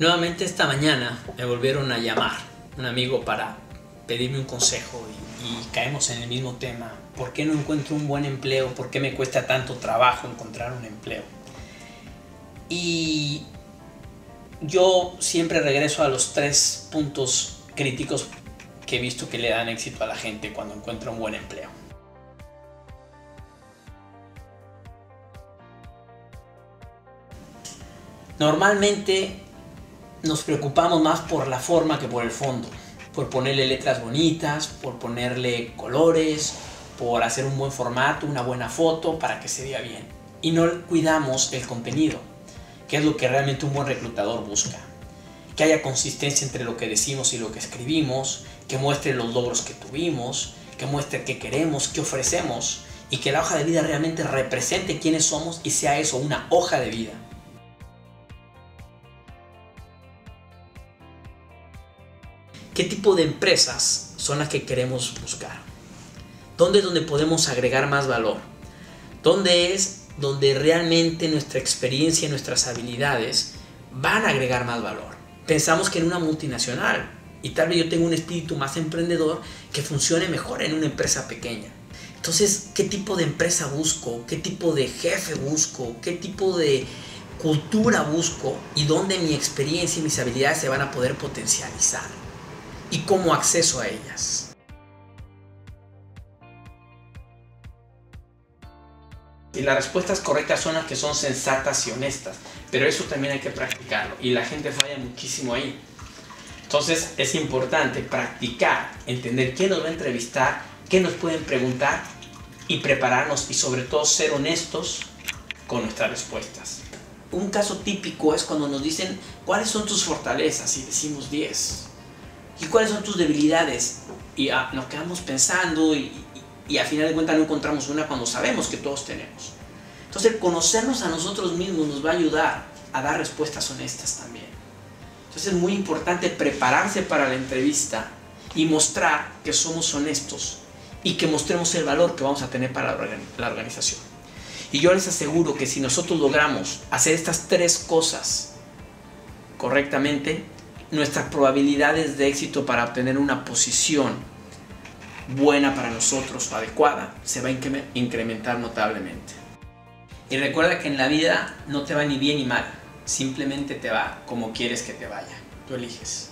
Nuevamente esta mañana me volvieron a llamar un amigo para pedirme un consejo y, caemos en el mismo tema. ¿Por qué no encuentro un buen empleo? ¿Por qué me cuesta tanto trabajo encontrar un empleo? Y yo siempre regreso a los tres puntos críticos que he visto que le dan éxito a la gente cuando encuentra un buen empleo. Normalmente nos preocupamos más por la forma que por el fondo, por ponerle letras bonitas, por ponerle colores, por hacer un buen formato, una buena foto para que se vea bien. Y no cuidamos el contenido, que es lo que realmente un buen reclutador busca. Que haya consistencia entre lo que decimos y lo que escribimos, que muestre los logros que tuvimos, que muestre qué queremos, qué ofrecemos y que la hoja de vida realmente represente quiénes somos y sea eso, una hoja de vida. ¿Qué tipo de empresas son las que queremos buscar? ¿Dónde es donde podemos agregar más valor? ¿Dónde es donde realmente nuestra experiencia y nuestras habilidades van a agregar más valor? Pensamos que en una multinacional y tal vez yo tengo un espíritu más emprendedor que funcione mejor en una empresa pequeña. Entonces, ¿qué tipo de empresa busco? ¿Qué tipo de jefe busco? ¿Qué tipo de cultura busco? ¿Y dónde mi experiencia y mis habilidades se van a poder potencializar? Y cómo acceso a ellas. Y las respuestas correctas son las que son sensatas y honestas, pero eso también hay que practicarlo y la gente falla muchísimo ahí. Entonces es importante practicar, entender quién nos va a entrevistar, qué nos pueden preguntar y prepararnos y sobre todo ser honestos con nuestras respuestas. Un caso típico es cuando nos dicen cuáles son tus fortalezas y decimos 10 ¿Y cuáles son tus debilidades? Y ah, nos quedamos pensando y, y, a final de cuentas no encontramos una cuando sabemos que todos tenemos. Entonces, conocernos a nosotros mismos nos va a ayudar a dar respuestas honestas también. Entonces, es muy importante prepararse para la entrevista y mostrar que somos honestos y que mostremos el valor que vamos a tener para la organización. Y yo les aseguro que si nosotros logramos hacer estas tres cosas correctamente, nuestras probabilidades de éxito para obtener una posición buena para nosotros o adecuada se va a incrementar notablemente. Y recuerda que en la vida no te va ni bien ni mal, simplemente te va como quieres que te vaya. Tú eliges.